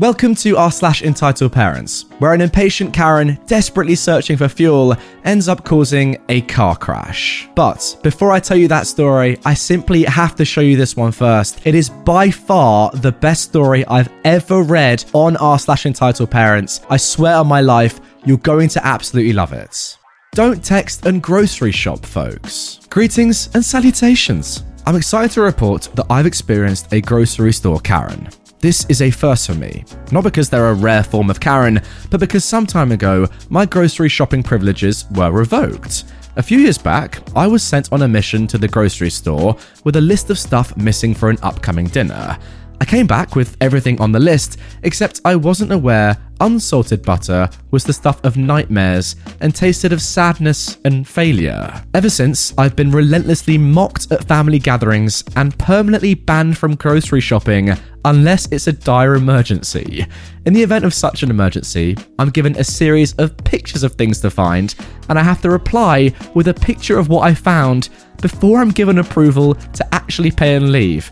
Welcome to our slash entitled parents, where an impatient Karen, desperately searching for fuel, ends up causing a car crash. But before I tell you that story, I simply have to show you this one first. It is by far the best story I've ever read on our slash entitled parents. I swear on my life, you're going to absolutely love it. Don't text and grocery shop, folks. Greetings and salutations. I'm excited to report that I've experienced a grocery store Karen. This is a first for me, not because they're a rare form of Karen, but because some time ago, my grocery shopping privileges were revoked. A few years back, I was sent on a mission to the grocery store with a list of stuff missing for an upcoming dinner. I came back with everything on the list, except I wasn't aware unsalted butter was the stuff of nightmares and tasted of sadness and failure. Ever since, I've been relentlessly mocked at family gatherings and permanently banned from grocery shopping unless it's a dire emergency. In the event of such an emergency, I'm given a series of pictures of things to find, and I have to reply with a picture of what I found before I'm given approval to actually pay and leave.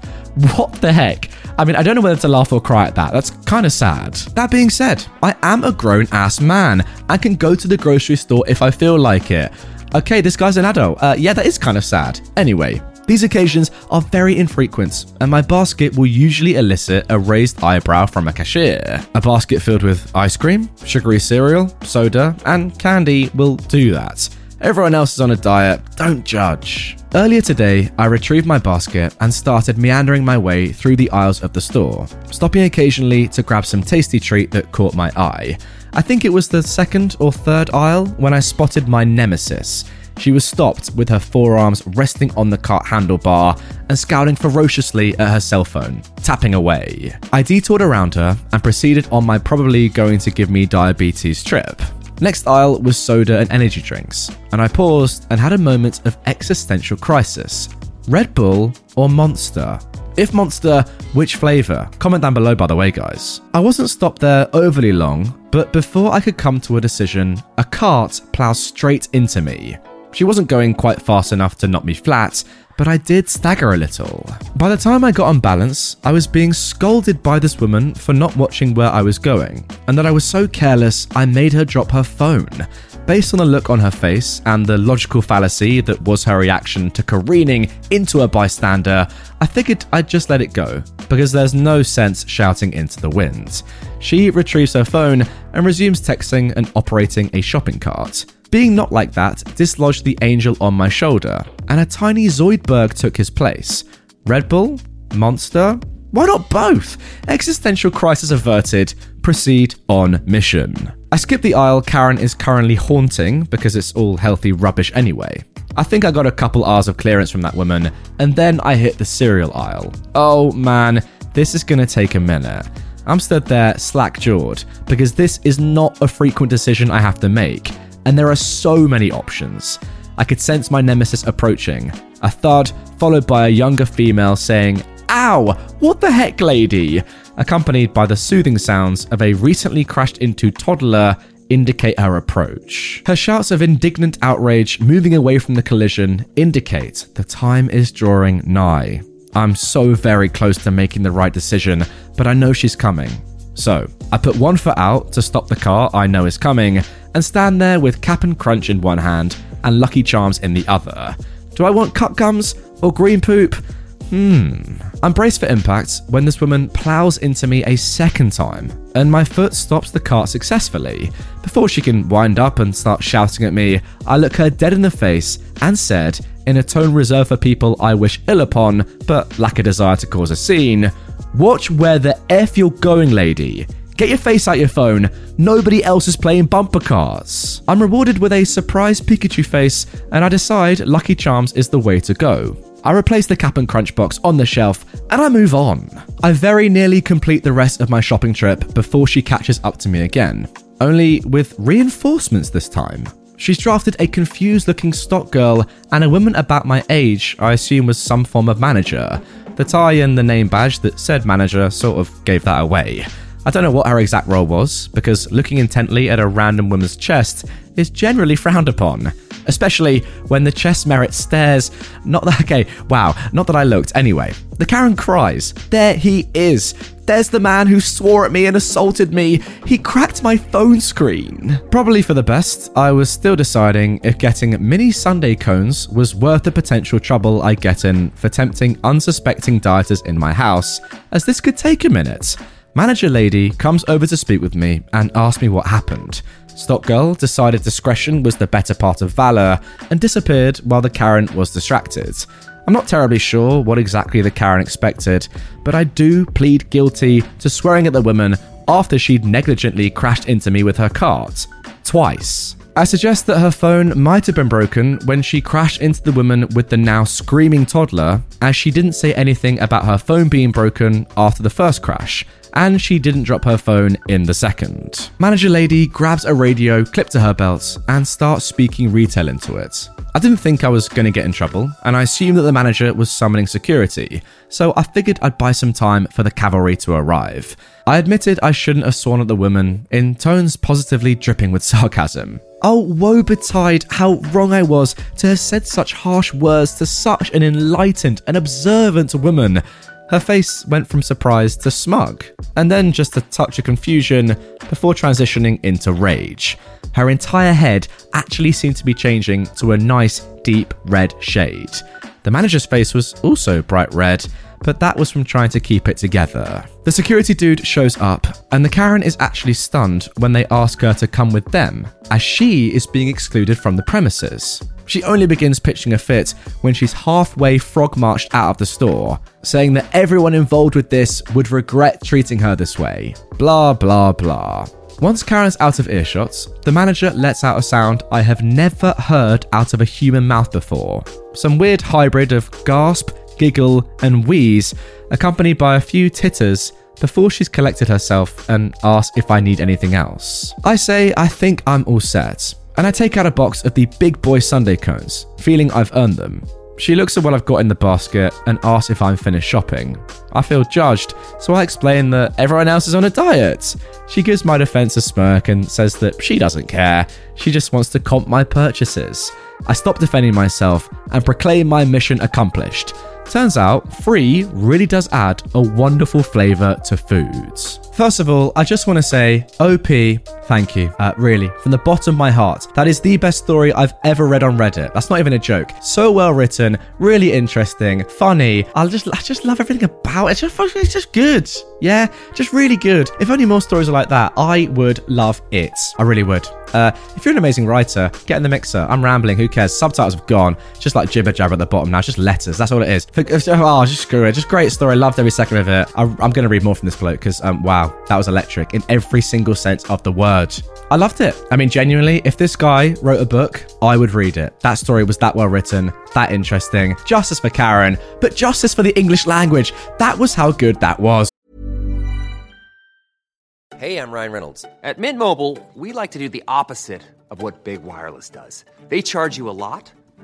What the heck? I mean, I don't know whether to laugh or cry at that. That's kind of sad. That being said, I am a grown ass man and can go to the grocery store if I feel like it. Okay, this guy's an adult. Uh, yeah, that is kind of sad. Anyway, these occasions are very infrequent, and my basket will usually elicit a raised eyebrow from a cashier. A basket filled with ice cream, sugary cereal, soda, and candy will do that. Everyone else is on a diet, don't judge. Earlier today, I retrieved my basket and started meandering my way through the aisles of the store, stopping occasionally to grab some tasty treat that caught my eye. I think it was the second or third aisle when I spotted my nemesis. She was stopped with her forearms resting on the cart handlebar and scowling ferociously at her cell phone, tapping away. I detoured around her and proceeded on my probably going to give me diabetes trip. Next aisle was soda and energy drinks, and I paused and had a moment of existential crisis. Red Bull or Monster? If Monster, which flavour? Comment down below, by the way, guys. I wasn't stopped there overly long, but before I could come to a decision, a cart plows straight into me. She wasn't going quite fast enough to knock me flat, but I did stagger a little. By the time I got on balance, I was being scolded by this woman for not watching where I was going, and that I was so careless I made her drop her phone. Based on the look on her face and the logical fallacy that was her reaction to careening into a bystander, I figured I'd just let it go, because there's no sense shouting into the wind. She retrieves her phone and resumes texting and operating a shopping cart. Being not like that dislodged the angel on my shoulder, and a tiny Zoidberg took his place. Red Bull? Monster? Why not both? Existential crisis averted. Proceed on mission. I skip the aisle Karen is currently haunting because it's all healthy rubbish anyway. I think I got a couple hours of clearance from that woman, and then I hit the cereal aisle. Oh man, this is gonna take a minute. I'm stood there slack jawed because this is not a frequent decision I have to make and there are so many options. I could sense my nemesis approaching. A thud, followed by a younger female saying, Ow! What the heck, lady? Accompanied by the soothing sounds of a recently crashed into toddler indicate her approach. Her shouts of indignant outrage moving away from the collision indicate the time is drawing nigh. I'm so very close to making the right decision, but I know she's coming. So, I put one foot out to stop the car I know is coming, and stand there with Cap'n Crunch in one hand and Lucky Charms in the other. Do I want cut gums or green poop? Hmm. I'm braced for impact when this woman plows into me a second time, and my foot stops the cart successfully. Before she can wind up and start shouting at me, I look her dead in the face and said, in a tone reserved for people I wish ill upon, but lack a desire to cause a scene, Watch where the F you're going, lady. Get your face out your phone. Nobody else is playing bumper cars. I'm rewarded with a surprised Pikachu face, and I decide Lucky Charms is the way to go. I replace the Cap'n Crunch box on the shelf and I move on. I very nearly complete the rest of my shopping trip before she catches up to me again, only with reinforcements this time. She's drafted a confused looking stock girl and a woman about my age, I assume was some form of manager. The tie and the name badge that said manager sort of gave that away. I don't know what her exact role was, because looking intently at a random woman's chest is generally frowned upon, especially when the chest merit stares. Not that, okay, wow, not that I looked. Anyway, the Karen cries, There he is. There's the man who swore at me and assaulted me. He cracked my phone screen. Probably for the best, I was still deciding if getting mini sundae cones was worth the potential trouble I get in for tempting unsuspecting dieters in my house, as this could take a minute. Manager lady comes over to speak with me and asks me what happened. Stock girl decided discretion was the better part of valor and disappeared while the Karen was distracted. I'm not terribly sure what exactly the Karen expected, but I do plead guilty to swearing at the woman after she'd negligently crashed into me with her cart. Twice. I suggest that her phone might have been broken when she crashed into the woman with the now screaming toddler, as she didn't say anything about her phone being broken after the first crash, and she didn't drop her phone in the second. Manager lady grabs a radio clipped to her belt and starts speaking retail into it. I didn't think I was going to get in trouble, and I assumed that the manager was summoning security, so I figured I'd buy some time for the cavalry to arrive. I admitted I shouldn't have sworn at the woman, in tones positively dripping with sarcasm. Oh, woe betide how wrong I was to have said such harsh words to such an enlightened and observant woman. Her face went from surprise to smug, and then just a touch of confusion before transitioning into rage. Her entire head actually seemed to be changing to a nice, deep red shade. The manager's face was also bright red, but that was from trying to keep it together. The security dude shows up, and the Karen is actually stunned when they ask her to come with them, as she is being excluded from the premises. She only begins pitching a fit when she's halfway frog marched out of the store, saying that everyone involved with this would regret treating her this way. Blah, blah, blah. Once Karen's out of earshot, the manager lets out a sound I have never heard out of a human mouth before. Some weird hybrid of gasp, giggle, and wheeze, accompanied by a few titters before she's collected herself and asks if I need anything else. I say I think I'm all set, and I take out a box of the Big Boy Sundae cones, feeling I've earned them. She looks at what I've got in the basket and asks if I'm finished shopping. I feel judged, so I explain that everyone else is on a diet. She gives my defense a smirk and says that she doesn't care, she just wants to comp my purchases. I stop defending myself and proclaim my mission accomplished. Turns out, free really does add a wonderful flavour to foods. First of all, I just want to say, OP, thank you. Uh, really, from the bottom of my heart. That is the best story I've ever read on Reddit. That's not even a joke. So well written, really interesting, funny. I just, I just love everything about it. It's just, it's just good. Yeah, just really good. If only more stories are like that, I would love it. I really would. Uh, if you're an amazing writer, get in the mixer. I'm rambling. Who cares? Subtitles have gone. Just like jibber jabber at the bottom now. It's just letters. That's all it is. Oh, just screw it. Just great story. Loved every second of it. I, am going to read more from this bloke because, um, wow, that was electric in every single sense of the word. I loved it. I mean, genuinely, if this guy wrote a book, I would read it. That story was that well written, that interesting. Justice for Karen, but justice for the English language. That was how good that was. Hey, I'm Ryan Reynolds. At Mint Mobile, we like to do the opposite of what Big Wireless does. They charge you a lot,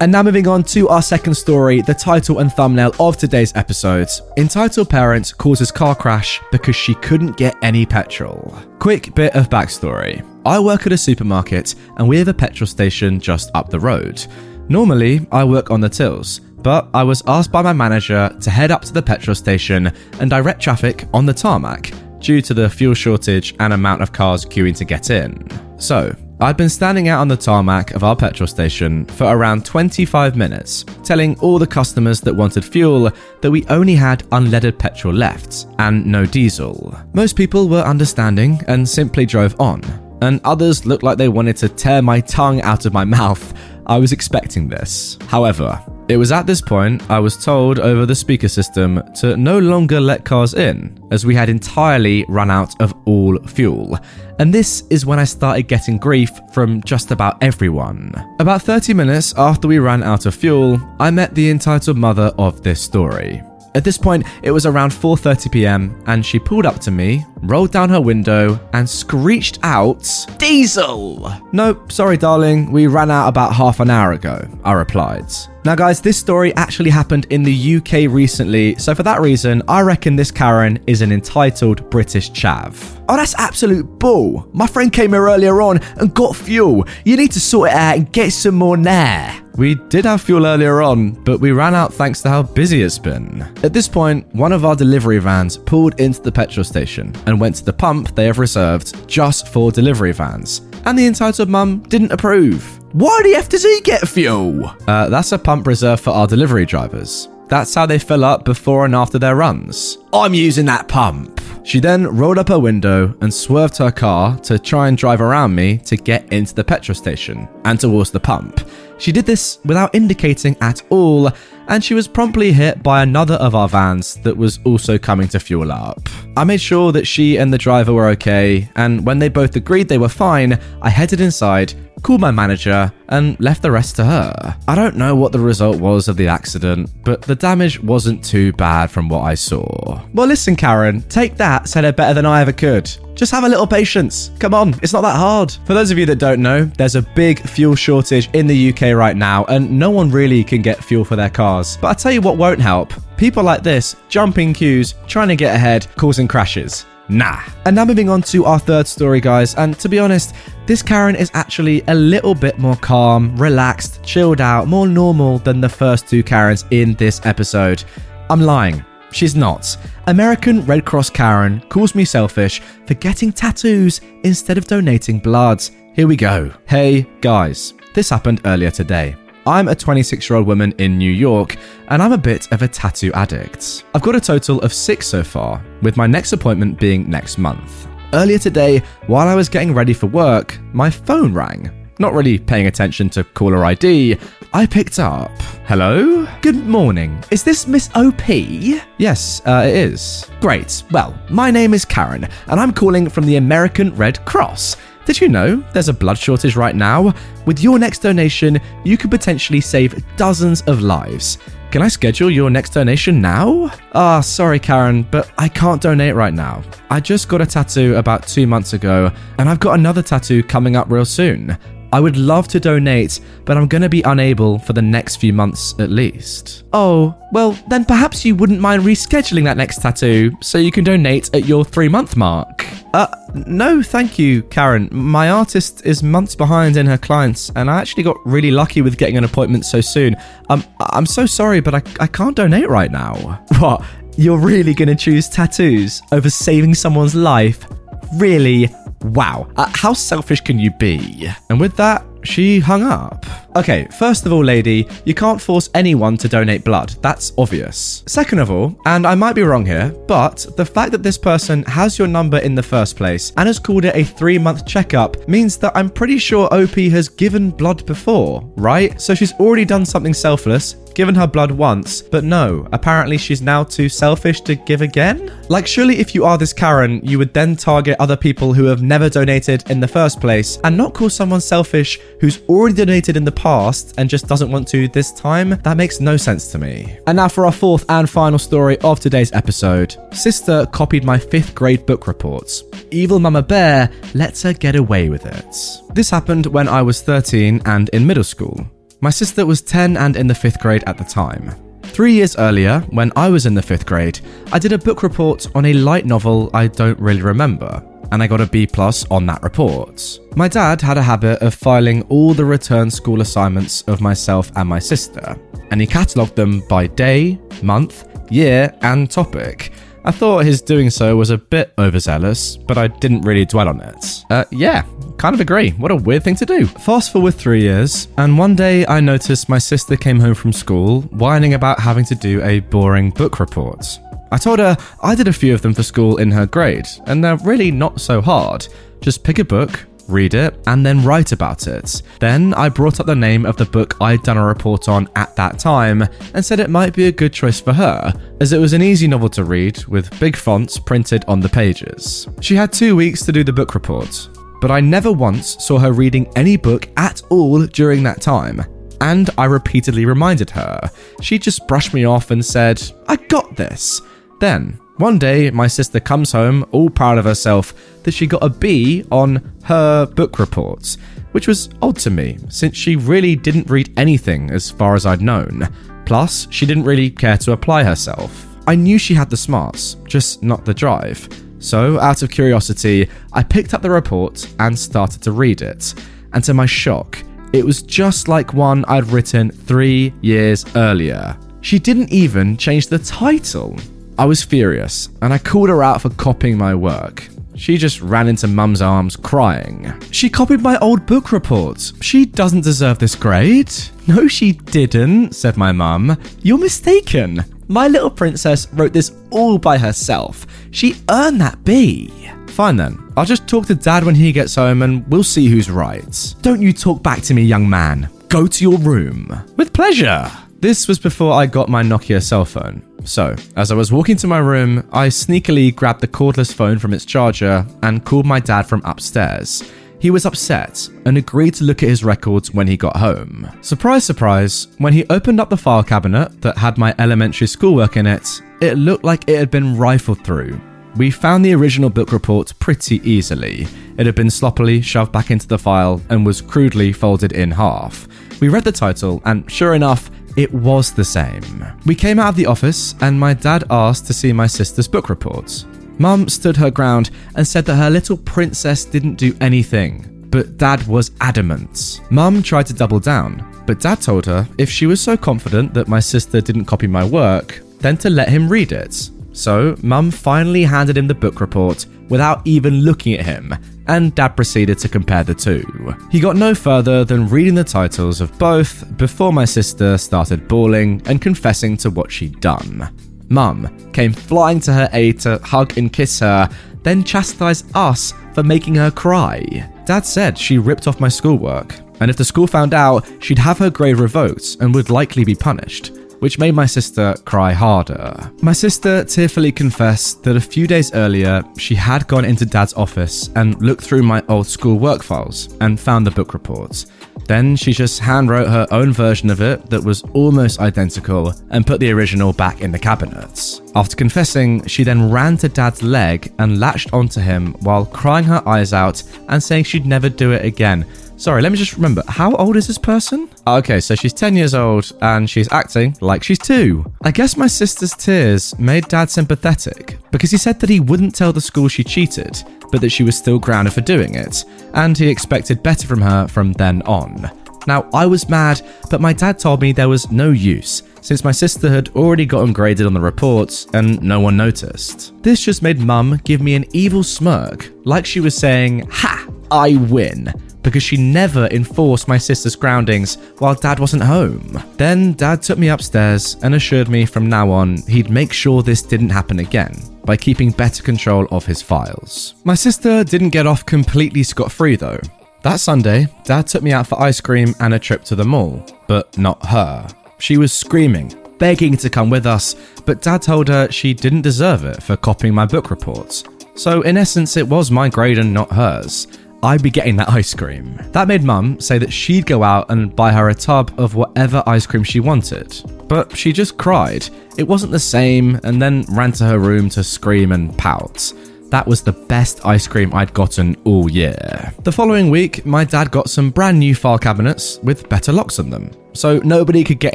And now moving on to our second story, the title and thumbnail of today's episode. Entitled Parent causes car crash because she couldn't get any petrol. Quick bit of backstory. I work at a supermarket and we have a petrol station just up the road. Normally, I work on the tills, but I was asked by my manager to head up to the petrol station and direct traffic on the tarmac due to the fuel shortage and amount of cars queuing to get in. So, I'd been standing out on the tarmac of our petrol station for around 25 minutes, telling all the customers that wanted fuel that we only had unleaded petrol left and no diesel. Most people were understanding and simply drove on, and others looked like they wanted to tear my tongue out of my mouth. I was expecting this. However, it was at this point I was told over the speaker system to no longer let cars in, as we had entirely run out of all fuel. And this is when I started getting grief from just about everyone. About 30 minutes after we ran out of fuel, I met the entitled mother of this story. At this point, it was around 4:30 p.m. and she pulled up to me, rolled down her window, and screeched out, "Diesel!" No, sorry darling, we ran out about half an hour ago, I replied. Now, guys, this story actually happened in the UK recently, so for that reason, I reckon this Karen is an entitled British chav. Oh, that's absolute bull. My friend came here earlier on and got fuel. You need to sort it out and get some more now. We did have fuel earlier on, but we ran out thanks to how busy it's been. At this point, one of our delivery vans pulled into the petrol station and went to the pump they have reserved just for delivery vans. And the entitled mum didn't approve. Why do you have to get fuel? Uh, that's a pump reserved for our delivery drivers. That's how they fill up before and after their runs. I'm using that pump. She then rolled up her window and swerved her car to try and drive around me to get into the petrol station and towards the pump. She did this without indicating at all, and she was promptly hit by another of our vans that was also coming to fuel up. I made sure that she and the driver were okay, and when they both agreed they were fine, I headed inside called my manager, and left the rest to her. I don't know what the result was of the accident, but the damage wasn't too bad from what I saw. Well, listen, Karen, take that said it better than I ever could. Just have a little patience. Come on, it's not that hard. For those of you that don't know, there's a big fuel shortage in the UK right now, and no one really can get fuel for their cars. But I tell you what won't help people like this jumping queues, trying to get ahead, causing crashes. Nah. And now moving on to our third story, guys. And to be honest, this Karen is actually a little bit more calm, relaxed, chilled out, more normal than the first two Karens in this episode. I'm lying. She's not. American Red Cross Karen calls me selfish for getting tattoos instead of donating blood. Here we go. Hey, guys. This happened earlier today. I'm a 26 year old woman in New York, and I'm a bit of a tattoo addict. I've got a total of six so far, with my next appointment being next month. Earlier today, while I was getting ready for work, my phone rang. Not really paying attention to caller ID, I picked up. Hello? Good morning. Is this Miss OP? Yes, uh, it is. Great. Well, my name is Karen, and I'm calling from the American Red Cross. Did you know there's a blood shortage right now? With your next donation, you could potentially save dozens of lives. Can I schedule your next donation now? Ah, sorry, Karen, but I can't donate right now. I just got a tattoo about two months ago, and I've got another tattoo coming up real soon. I would love to donate, but I'm going to be unable for the next few months at least. Oh, well, then perhaps you wouldn't mind rescheduling that next tattoo so you can donate at your three month mark. Uh, no, thank you, Karen. My artist is months behind in her clients, and I actually got really lucky with getting an appointment so soon. Um, I'm so sorry, but I, I can't donate right now. What? You're really going to choose tattoos over saving someone's life? Really? Wow, uh, how selfish can you be? And with that, she hung up. Okay, first of all, lady, you can't force anyone to donate blood. That's obvious. Second of all, and I might be wrong here, but the fact that this person has your number in the first place and has called it a three month checkup means that I'm pretty sure OP has given blood before, right? So she's already done something selfless, given her blood once, but no, apparently she's now too selfish to give again? Like, surely if you are this Karen, you would then target other people who have never donated in the first place and not call someone selfish who's already donated in the past and just doesn't want to this time? That makes no sense to me. And now for our fourth and final story of today's episode. Sister copied my fifth grade book reports. Evil Mama Bear lets her get away with it. This happened when I was 13 and in middle school. My sister was 10 and in the fifth grade at the time. Three years earlier, when I was in the fifth grade, I did a book report on a light novel I don't really remember, and I got a B plus on that report. My dad had a habit of filing all the return school assignments of myself and my sister, and he catalogued them by day, month, year, and topic. I thought his doing so was a bit overzealous, but I didn't really dwell on it. Uh, yeah, kind of agree. What a weird thing to do. Fast forward three years, and one day I noticed my sister came home from school whining about having to do a boring book report. I told her I did a few of them for school in her grade, and they're really not so hard. Just pick a book, read it, and then write about it. Then I brought up the name of the book I'd done a report on at that time and said it might be a good choice for her, as it was an easy novel to read with big fonts printed on the pages. She had two weeks to do the book report, but I never once saw her reading any book at all during that time. And I repeatedly reminded her. She just brushed me off and said, I got this. Then, one day, my sister comes home, all proud of herself, that she got a B on her book reports, which was odd to me, since she really didn't read anything as far as I'd known. Plus, she didn't really care to apply herself. I knew she had the smarts, just not the drive. So, out of curiosity, I picked up the report and started to read it. And to my shock, it was just like one I'd written three years earlier. She didn't even change the title. I was furious, and I called her out for copying my work. She just ran into mum's arms crying. She copied my old book reports. She doesn't deserve this grade. No, she didn't, said my mum. You're mistaken. My little princess wrote this all by herself. She earned that B. Fine then. I'll just talk to dad when he gets home and we'll see who's right. Don't you talk back to me, young man. Go to your room. With pleasure. This was before I got my Nokia cell phone. So, as I was walking to my room, I sneakily grabbed the cordless phone from its charger and called my dad from upstairs. He was upset and agreed to look at his records when he got home. Surprise, surprise, when he opened up the file cabinet that had my elementary schoolwork in it, it looked like it had been rifled through. We found the original book report pretty easily. It had been sloppily shoved back into the file and was crudely folded in half. We read the title, and sure enough, it was the same. We came out of the office, and my dad asked to see my sister's book report. Mum stood her ground and said that her little princess didn't do anything, but Dad was adamant. Mum tried to double down, but Dad told her if she was so confident that my sister didn't copy my work, then to let him read it. So, Mum finally handed him the book report without even looking at him, and Dad proceeded to compare the two. He got no further than reading the titles of both before my sister started bawling and confessing to what she'd done. Mum came flying to her aid to hug and kiss her, then chastised us for making her cry. Dad said she ripped off my schoolwork, and if the school found out, she'd have her grade revoked and would likely be punished which made my sister cry harder. My sister tearfully confessed that a few days earlier, she had gone into dad's office and looked through my old school work files and found the book reports. Then she just handwrote her own version of it that was almost identical and put the original back in the cabinets. After confessing, she then ran to dad's leg and latched onto him while crying her eyes out and saying she'd never do it again. Sorry, let me just remember. How old is this person? Okay, so she's 10 years old and she's acting like she's two. I guess my sister's tears made dad sympathetic because he said that he wouldn't tell the school she cheated, but that she was still grounded for doing it, and he expected better from her from then on. Now, I was mad, but my dad told me there was no use, since my sister had already gotten graded on the reports and no one noticed. This just made mum give me an evil smirk, like she was saying, Ha! I win because she never enforced my sister's groundings while dad wasn't home. Then dad took me upstairs and assured me from now on he'd make sure this didn't happen again by keeping better control of his files. My sister didn't get off completely scot free though. That Sunday, dad took me out for ice cream and a trip to the mall, but not her. She was screaming, begging to come with us, but dad told her she didn't deserve it for copying my book reports. So, in essence, it was my grade and not hers. I'd be getting that ice cream. That made mum say that she'd go out and buy her a tub of whatever ice cream she wanted. But she just cried. It wasn't the same, and then ran to her room to scream and pout. That was the best ice cream I'd gotten all year. The following week, my dad got some brand new file cabinets with better locks on them so nobody could get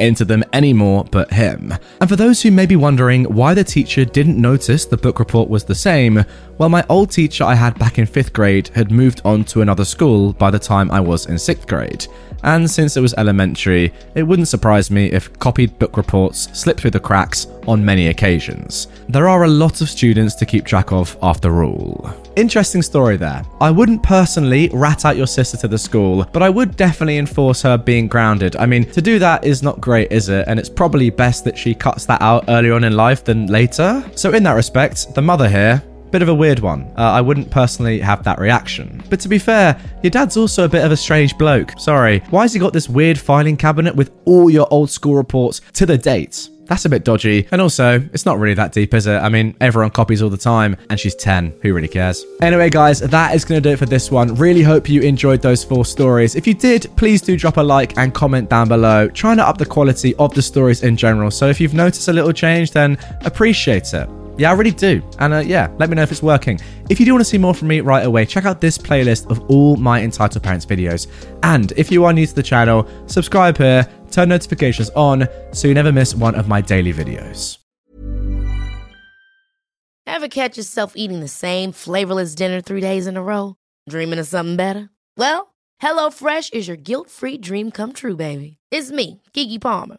into them anymore but him. And for those who may be wondering why the teacher didn't notice the book report was the same, well, my old teacher I had back in fifth grade had moved on to another school by the time I was in sixth grade. And since it was elementary, it wouldn't surprise me if copied book reports slipped through the cracks on many occasions. There are a lot of students to keep track of after all. Interesting story there. I wouldn't personally rat out your sister to the school, but I would definitely enforce her being grounded. I mean, to do that is not great, is it? And it's probably best that she cuts that out earlier on in life than later. So, in that respect, the mother here Bit of a weird one. Uh, I wouldn't personally have that reaction. But to be fair, your dad's also a bit of a strange bloke. Sorry, why has he got this weird filing cabinet with all your old school reports to the date? That's a bit dodgy. And also, it's not really that deep, is it? I mean, everyone copies all the time, and she's 10. Who really cares? Anyway, guys, that is going to do it for this one. Really hope you enjoyed those four stories. If you did, please do drop a like and comment down below, trying to up the quality of the stories in general. So if you've noticed a little change, then appreciate it. Yeah, I really do. And uh, yeah, let me know if it's working. If you do want to see more from me right away, check out this playlist of all my Entitled Parents videos. And if you are new to the channel, subscribe here, turn notifications on so you never miss one of my daily videos. Ever catch yourself eating the same flavorless dinner three days in a row? Dreaming of something better? Well, HelloFresh is your guilt free dream come true, baby. It's me, Keke Palmer.